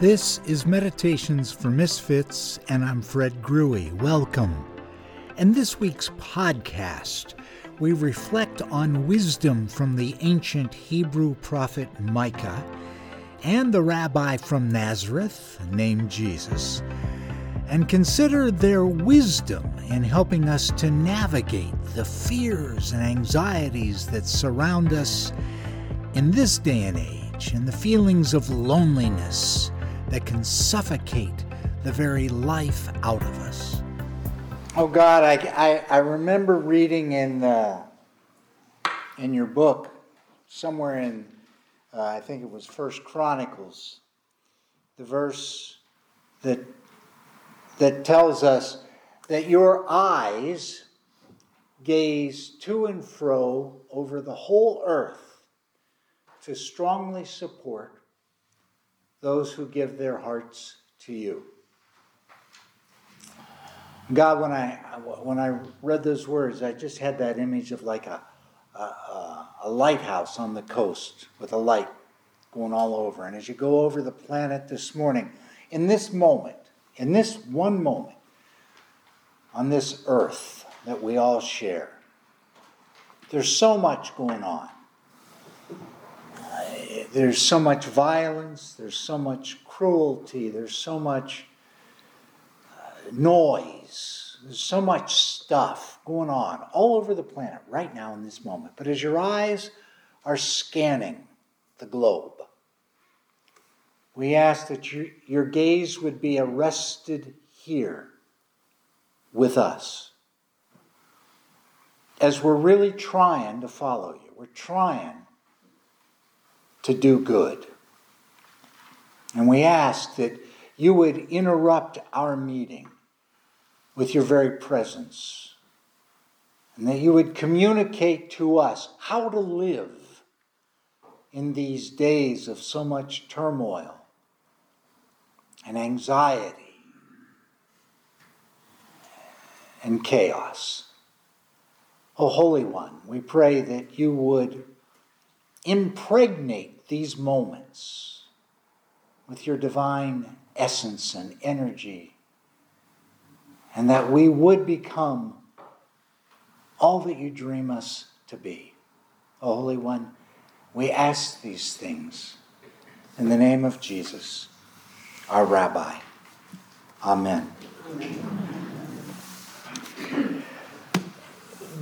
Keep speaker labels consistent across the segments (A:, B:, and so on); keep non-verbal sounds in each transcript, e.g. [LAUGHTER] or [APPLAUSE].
A: This is Meditations for Misfits, and I'm Fred Grewy. Welcome. In this week's podcast, we reflect on wisdom from the ancient Hebrew prophet Micah and the rabbi from Nazareth named Jesus, and consider their wisdom in helping us to navigate the fears and anxieties that surround us in this day and age, and the feelings of loneliness that can suffocate the very life out of us.
B: Oh God, I, I, I remember reading in the, in your book, somewhere in, uh, I think it was First Chronicles, the verse that that tells us that your eyes gaze to and fro over the whole earth to strongly support those who give their hearts to you. God, when I when I read those words, I just had that image of like a a, a lighthouse on the coast with a light going all over. And as you go over the planet this morning, in this moment, in this one moment, on this earth that we all share, there's so much going on there's so much violence, there's so much cruelty, there's so much uh, noise, there's so much stuff going on all over the planet right now in this moment. But as your eyes are scanning the globe, we ask that your, your gaze would be arrested here with us. As we're really trying to follow you, we're trying to do good. And we ask that you would interrupt our meeting with your very presence, and that you would communicate to us how to live in these days of so much turmoil and anxiety and chaos. O Holy One, we pray that you would impregnate these moments with your divine essence and energy, and that we would become all that you dream us to be. O Holy One, we ask these things in the name of Jesus, our Rabbi. Amen.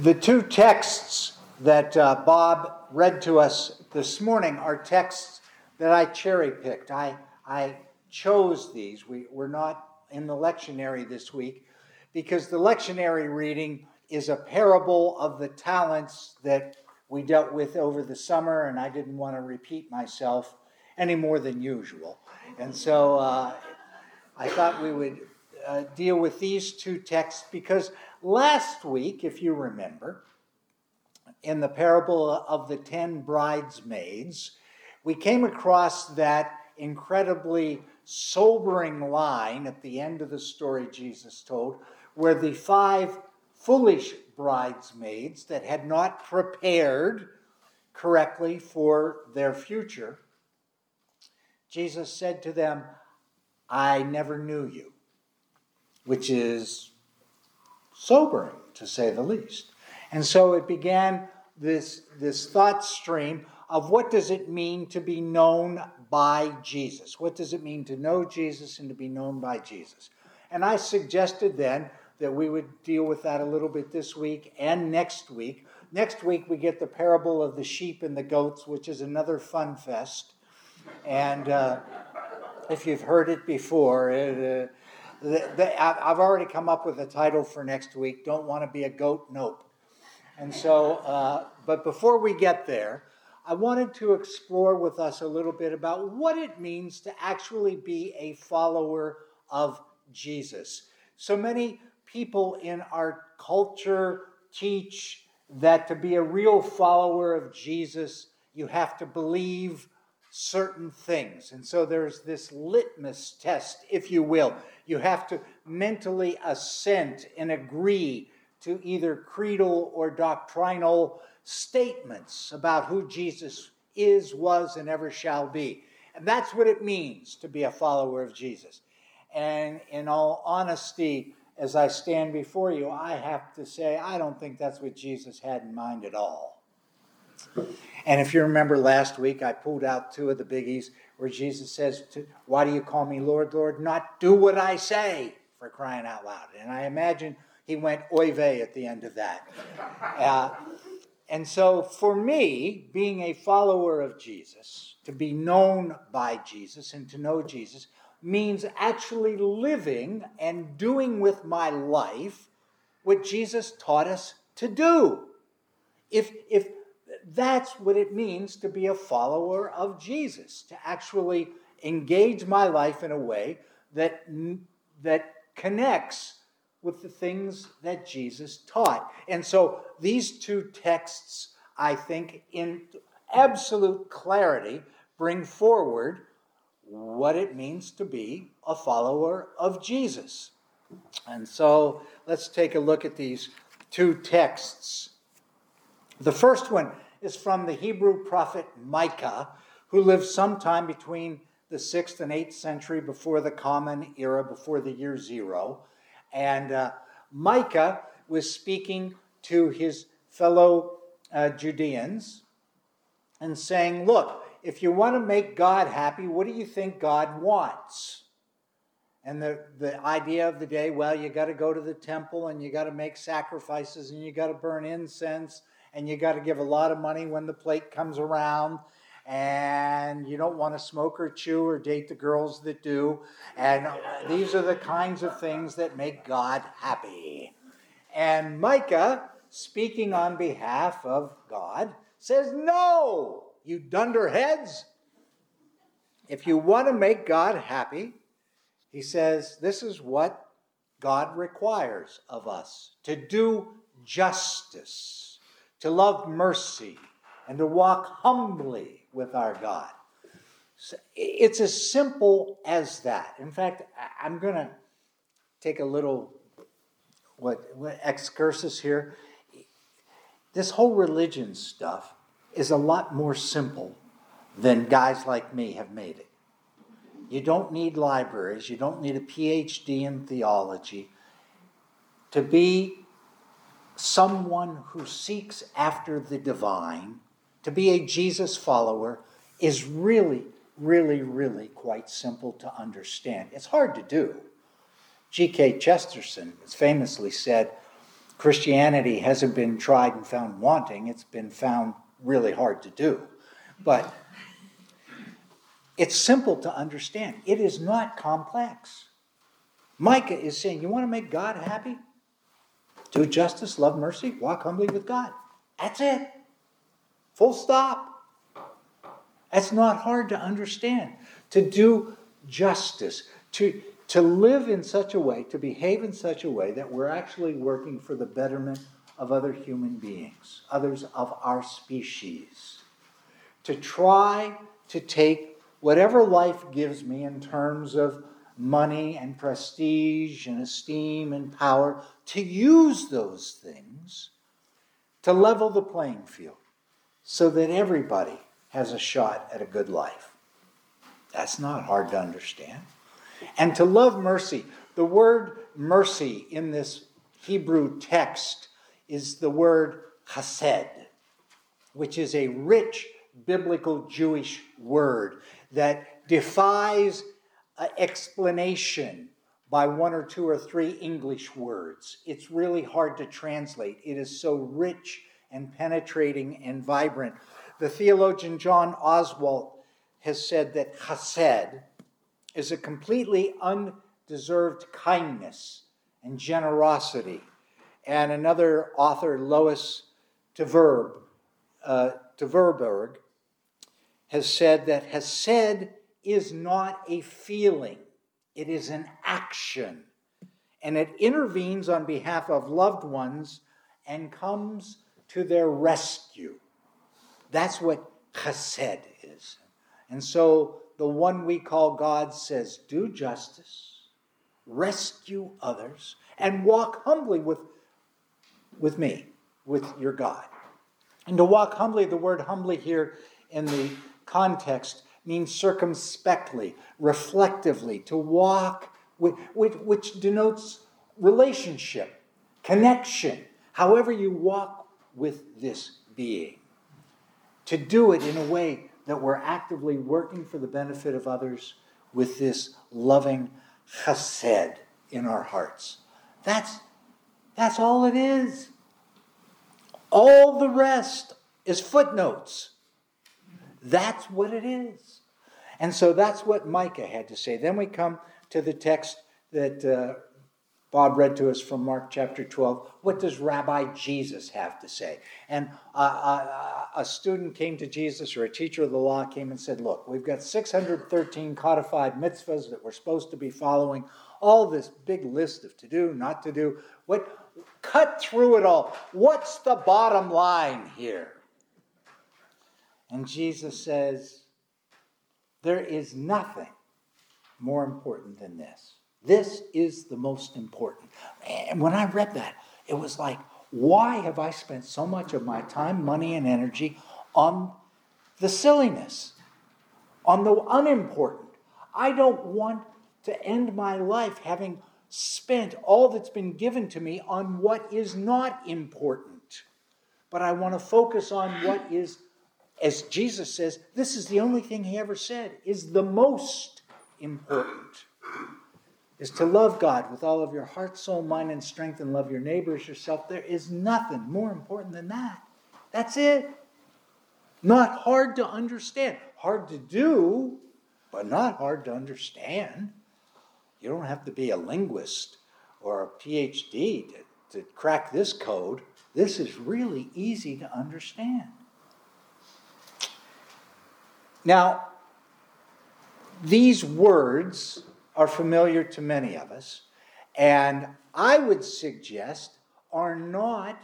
B: The two texts that uh, Bob read to us this morning are texts that I cherry picked. I, I chose these. We, we're not in the lectionary this week because the lectionary reading is a parable of the talents that we dealt with over the summer, and I didn't want to repeat myself any more than usual. And so uh, I thought we would uh, deal with these two texts because last week, if you remember, in the parable of the ten bridesmaids, we came across that incredibly sobering line at the end of the story Jesus told, where the five foolish bridesmaids that had not prepared correctly for their future, Jesus said to them, I never knew you, which is sobering to say the least. And so it began this, this thought stream of what does it mean to be known by Jesus? What does it mean to know Jesus and to be known by Jesus? And I suggested then that we would deal with that a little bit this week and next week. Next week, we get the parable of the sheep and the goats, which is another fun fest. And uh, if you've heard it before, it, uh, the, the, I've already come up with a title for next week Don't Want to Be a Goat? Nope. And so, uh, but before we get there, I wanted to explore with us a little bit about what it means to actually be a follower of Jesus. So many people in our culture teach that to be a real follower of Jesus, you have to believe certain things. And so there's this litmus test, if you will. You have to mentally assent and agree to either creedal or doctrinal statements about who Jesus is, was, and ever shall be. And that's what it means to be a follower of Jesus. And in all honesty, as I stand before you, I have to say, I don't think that's what Jesus had in mind at all. And if you remember last week, I pulled out two of the biggies where Jesus says, Why do you call me Lord, Lord? Not do what I say, for crying out loud. And I imagine he went oy vey at the end of that. Uh, and so for me, being a follower of Jesus, to be known by Jesus and to know Jesus, means actually living and doing with my life what Jesus taught us to do. If, if that's what it means to be a follower of Jesus, to actually engage my life in a way that, that connects with the things that Jesus taught. And so these two texts, I think, in absolute clarity, bring forward what it means to be a follower of Jesus. And so let's take a look at these two texts. The first one is from the Hebrew prophet Micah, who lived sometime between the 6th and 8th century before the Common Era, before the year zero. And uh, Micah was speaking to his fellow uh, Judeans and saying, Look, if you want to make God happy, what do you think God wants? And the, the idea of the day, well, you got to go to the temple and you got to make sacrifices and you got to burn incense and you got to give a lot of money when the plate comes around and you don't want to smoke or chew or date the girls that do. And uh, these are the kinds of things that make God happy. And Micah, speaking on behalf of God, says, No, you dunderheads. If you want to make God happy, he says, This is what God requires of us to do justice, to love mercy, and to walk humbly with our God. So it's as simple as that. In fact, I'm going to take a little what, what excursus here. This whole religion stuff is a lot more simple than guys like me have made it. You don't need libraries, you don't need a PhD in theology to be someone who seeks after the divine to be a Jesus follower is really, really, really quite simple to understand. It's hard to do. G.K. Chesterton famously said Christianity hasn't been tried and found wanting, it's been found really hard to do. But it's simple to understand, it is not complex. Micah is saying, You want to make God happy? Do justice, love mercy, walk humbly with God. That's it. Full stop. That's not hard to understand. To do justice, to, to live in such a way, to behave in such a way that we're actually working for the betterment of other human beings, others of our species. To try to take whatever life gives me in terms of money and prestige and esteem and power, to use those things to level the playing field so that everybody has a shot at a good life. That's not hard to understand. And to love mercy, the word mercy in this Hebrew text is the word chesed, which is a rich biblical Jewish word that defies explanation by one or two or three English words. It's really hard to translate. It is so rich and penetrating and vibrant. The theologian John Oswalt has said that chesed is a completely undeserved kindness and generosity. And another author, Lois Tverb, uh, Tverberg, has said that Hesed is not a feeling, it is an action. And it intervenes on behalf of loved ones and comes to their rescue. That's what chesed is. And so the one we call God says, do justice, rescue others, and walk humbly with, with me, with your God. And to walk humbly, the word humbly here in the context means circumspectly, reflectively, to walk, with, which, which denotes relationship, connection, however you walk with this being. To do it in a way that we're actively working for the benefit of others with this loving chesed in our hearts. That's, that's all it is. All the rest is footnotes. That's what it is. And so that's what Micah had to say. Then we come to the text that uh, Bob read to us from Mark chapter 12. What does Rabbi Jesus have to say? And uh, uh, a student came to Jesus, or a teacher of the law came and said, Look, we've got 613 codified mitzvahs that we're supposed to be following, all this big list of to do, not to do. What, cut through it all. What's the bottom line here? And Jesus says, There is nothing more important than this. This is the most important. And when I read that, it was like, why have I spent so much of my time, money, and energy on the silliness, on the unimportant? I don't want to end my life having spent all that's been given to me on what is not important. But I want to focus on what is as Jesus says, this is the only thing he ever said, is the most important. Is to love God with all of your heart, soul, mind, and strength, and love your neighbors yourself. There is nothing more important than that. That's it. Not hard to understand. Hard to do, but not hard to understand. You don't have to be a linguist or a PhD to, to crack this code. This is really easy to understand. Now, these words are familiar to many of us, and I would suggest are not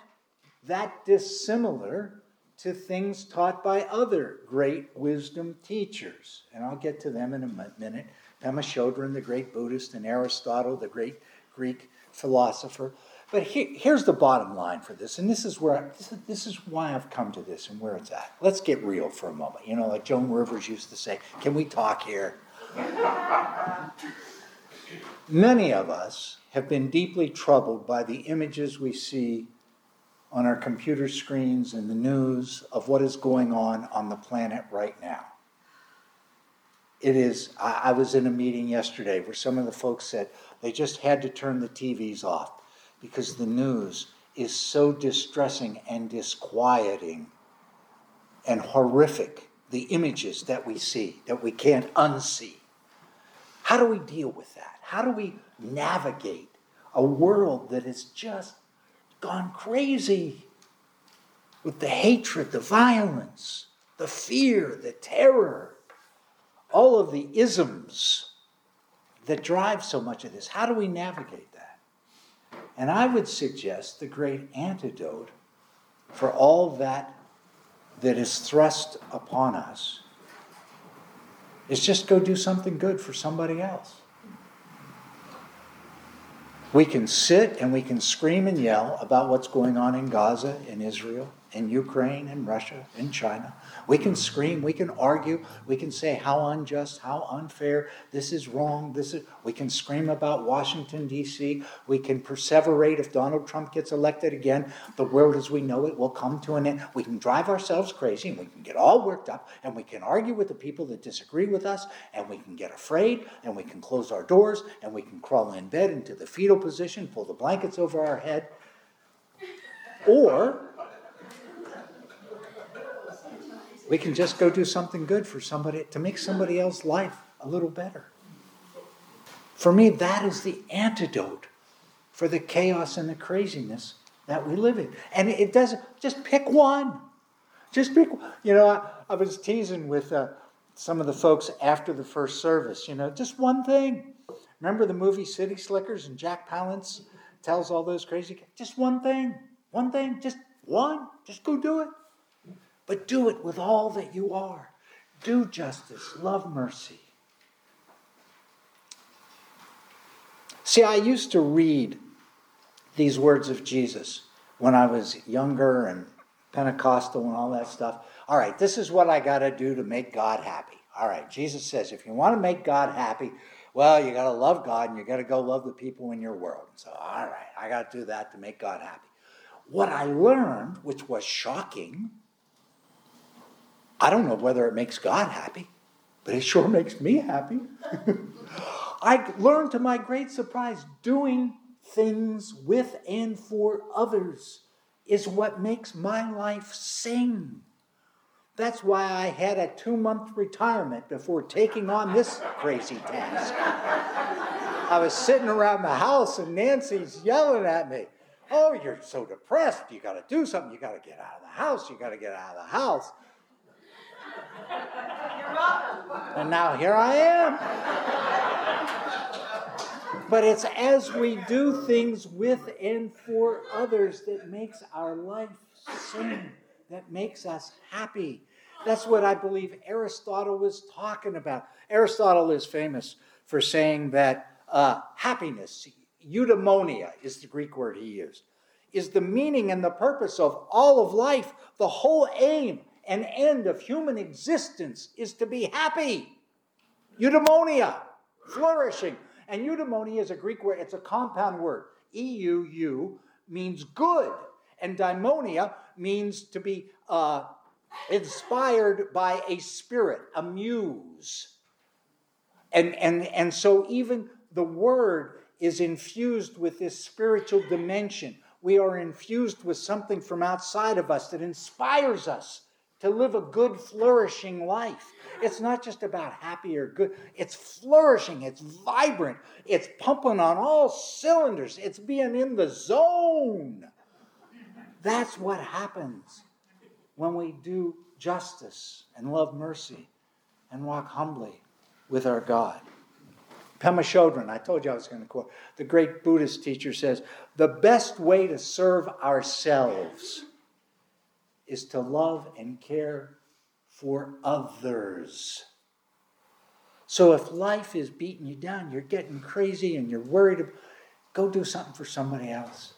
B: that dissimilar to things taught by other great wisdom teachers. And I'll get to them in a minute. Pema Chodron, the great Buddhist, and Aristotle, the great Greek philosopher. But here's the bottom line for this, and this is where I, this, is, this is why I've come to this and where it's at. Let's get real for a moment. You know, like Joan Rivers used to say, "Can we talk here?" Many of us have been deeply troubled by the images we see on our computer screens and the news of what is going on on the planet right now. It is, I, I was in a meeting yesterday where some of the folks said they just had to turn the TVs off because the news is so distressing and disquieting and horrific. The images that we see, that we can't unsee. How do we deal with that? How do we navigate a world that has just gone crazy with the hatred, the violence, the fear, the terror, all of the isms that drive so much of this? How do we navigate that? And I would suggest the great antidote for all that that is thrust upon us is just go do something good for somebody else. We can sit and we can scream and yell about what's going on in Gaza, in Israel, in Ukraine, in Russia, in China. We can scream, we can argue, we can say how unjust, how unfair, this is wrong, this is we can scream about Washington DC, we can perseverate if Donald Trump gets elected again, the world as we know it will come to an end. We can drive ourselves crazy and we can get all worked up and we can argue with the people that disagree with us and we can get afraid and we can close our doors and we can crawl in bed into the fetal position, pull the blankets over our head. Or we can just go do something good for somebody to make somebody else's life a little better. For me, that is the antidote for the chaos and the craziness that we live in. And it doesn't, just pick one. Just pick, you know, I, I was teasing with uh, some of the folks after the first service, you know, just one thing. Remember the movie City Slickers and Jack Palance tells all those crazy, just one thing, one thing, just one, just go do it but do it with all that you are. Do justice, love mercy. See, I used to read these words of Jesus when I was younger and Pentecostal and all that stuff. All right, this is what I got to do to make God happy. All right, Jesus says if you want to make God happy, well, you got to love God and you got to go love the people in your world. So, all right, I got to do that to make God happy. What I learned, which was shocking, I don't know whether it makes God happy, but it sure [LAUGHS] makes me happy. [LAUGHS] I learned to my great surprise doing things with and for others is what makes my life sing. That's why I had a two month retirement before taking on this crazy task. I was sitting around the house and Nancy's yelling at me, Oh, you're so depressed. You got to do something. You got to get out of the house. You got to get out of the house. And now here I am. But it's as we do things with and for others that makes our life sing, that makes us happy. That's what I believe Aristotle was talking about. Aristotle is famous for saying that uh, happiness, eudaimonia is the Greek word he used, is the meaning and the purpose of all of life. The whole aim and end of human existence is to be happy. Eudaimonia, flourishing. And eudaimonia is a Greek word, it's a compound word. E U U means good, and daimonia means to be uh, inspired by a spirit, a muse. And, and, and so even the word is infused with this spiritual dimension. We are infused with something from outside of us that inspires us to live a good, flourishing life. It's not just about happy or good, it's flourishing, it's vibrant, it's pumping on all cylinders, it's being in the zone. That's what happens when we do justice and love mercy and walk humbly with our God. Pema Chodron, I told you I was going to quote, the great Buddhist teacher says, the best way to serve ourselves is to love and care for others. So if life is beating you down, you're getting crazy and you're worried, go do something for somebody else.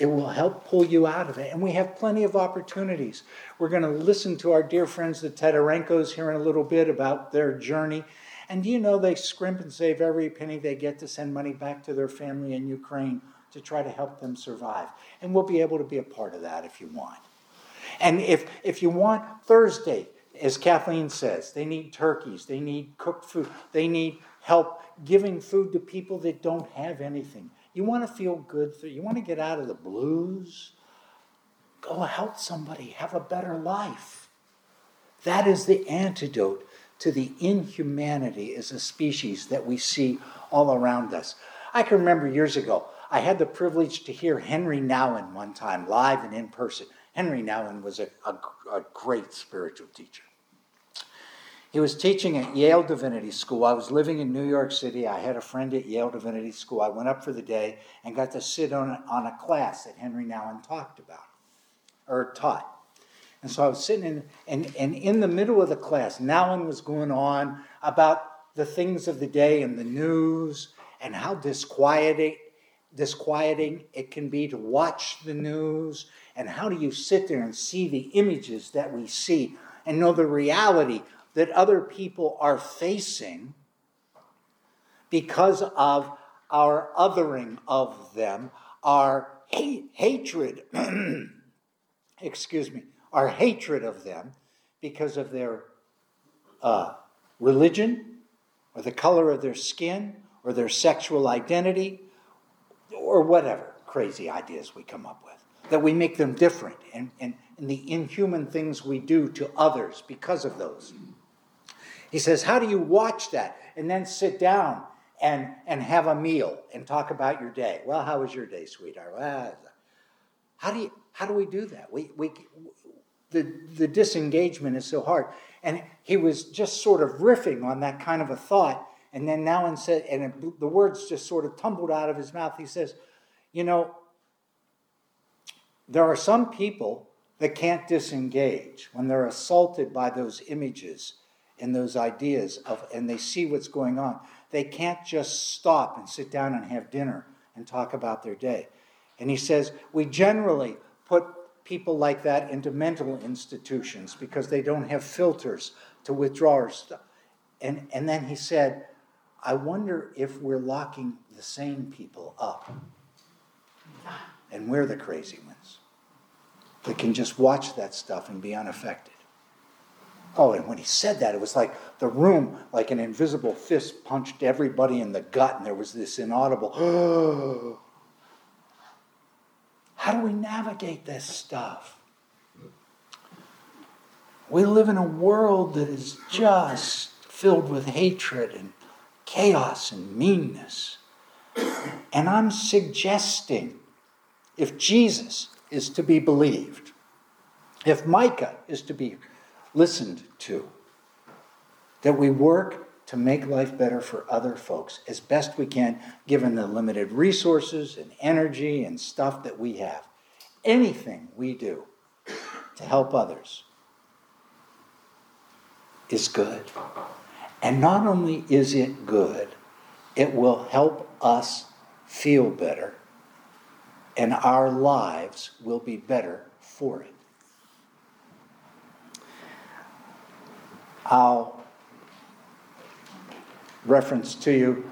B: It will help pull you out of it. And we have plenty of opportunities. We're going to listen to our dear friends, the Teterenkos, here in a little bit about their journey. And do you know they scrimp and save every penny they get to send money back to their family in Ukraine to try to help them survive. And we'll be able to be a part of that if you want. And if, if you want Thursday, as Kathleen says, they need turkeys, they need cooked food, they need help giving food to people that don't have anything. You want to feel good, you want to get out of the blues, go help somebody have a better life. That is the antidote to the inhumanity as a species that we see all around us. I can remember years ago, I had the privilege to hear Henri Nouwen one time, live and in person. Henri Nouwen was a, a, a great spiritual teacher. He was teaching at Yale Divinity School. I was living in New York City. I had a friend at Yale Divinity School. I went up for the day and got to sit on on a class that Henri Nouwen talked about or taught. And so I was sitting in, and, and in the middle of the class, Nouwen was going on about the things of the day and the news and how disquieting, disquieting it can be to watch the news? And how do you sit there and see the images that we see and know the reality that other people are facing because of our othering of them, our hate, hatred, [CLEARS THROAT] excuse me, our hatred of them because of their uh, religion or the color of their skin or their sexual identity or whatever crazy ideas we come up with, that we make them different and, and, and the inhuman things we do to others because of those. He says, How do you watch that and then sit down and, and have a meal and talk about your day? Well, how was your day, sweetheart? How do, you, how do we do that? We, we, the, the disengagement is so hard. And he was just sort of riffing on that kind of a thought and then Nouwen said, and it, the words just sort of tumbled out of his mouth. He says, You know, there are some people that can't disengage when they're assaulted by those images and those ideas of and they see what's going on they can't just stop and sit down and have dinner and talk about their day and he says we generally put people like that into mental institutions because they don't have filters to withdraw our stuff. And, and then he said, I wonder if we're locking the sane people up. And we're the crazy ones that can just watch that stuff and be unaffected. Oh, and when he said that, it was like the room, like an invisible fist punched everybody in the gut, and there was this inaudible, [GASPS] How do we navigate this stuff? We live in a world that is just filled with hatred and chaos and meanness. And I'm suggesting if Jesus is to be believed, if Micah is to be listened to, that we work to make life better for other folks as best we can, given the limited resources and energy and stuff that we have. Anything we do to help others is good. And not only is it good, it will help us feel better, and our lives will be better for it. I'll reference to you,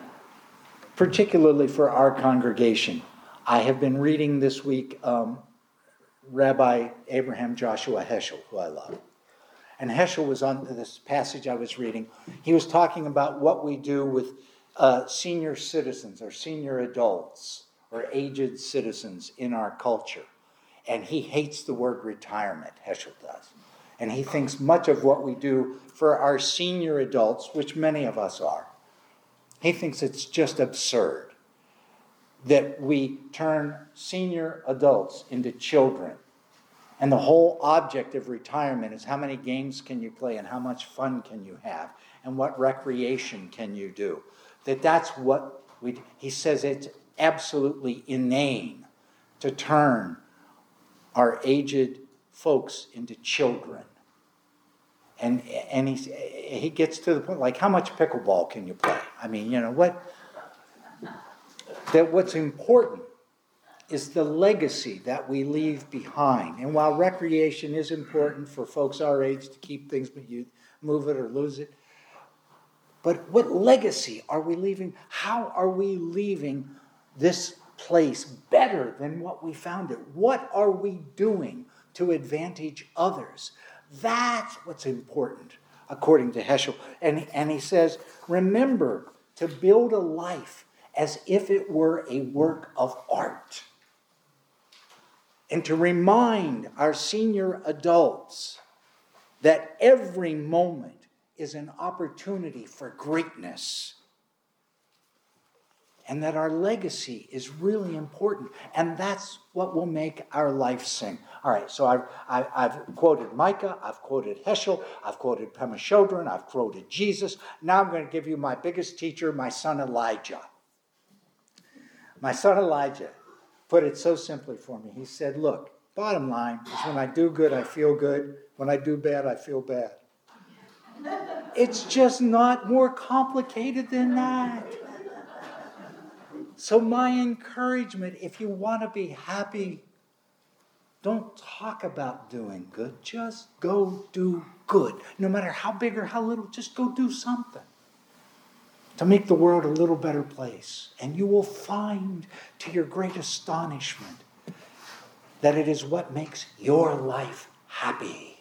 B: particularly for our congregation. I have been reading this week um, Rabbi Abraham Joshua Heschel, who I love. And Heschel was on this passage I was reading. He was talking about what we do with uh, senior citizens or senior adults or aged citizens in our culture. And he hates the word retirement, Heschel does. And he thinks much of what we do for our senior adults, which many of us are, he thinks it's just absurd that we turn senior adults into children. And the whole object of retirement is how many games can you play and how much fun can you have and what recreation can you do. That that's what we he says it's absolutely inane to turn our aged folks into children and and he he gets to the point like how much pickleball can you play? I mean, you know what? That what's important is the legacy that we leave behind. And while recreation is important for folks our age to keep things, but you move it or lose it. But what legacy are we leaving? How are we leaving this place better than what we found it? What are we doing to advantage others? That's what's important, according to Heschel. And, and he says, remember to build a life as if it were a work of art. And to remind our senior adults that every moment is an opportunity for greatness and that our legacy is really important. And that's what will make our life sing. All right, so I've, I, have quoted Micah, I've quoted Heschel, I've quoted Pema Chodron, I've quoted Jesus. Now I'm going to give you my biggest teacher, my son Elijah. My son Elijah put it so simply for me. He said, Look, bottom line is when I do good, I feel good. When I do bad, I feel bad. It's just not more complicated than that. So, my encouragement if you want to be happy, don't talk about doing good. Just go do good. No matter how big or how little, just go do something to make the world a little better place. And you will find, to your great astonishment, that it is what makes your life happy.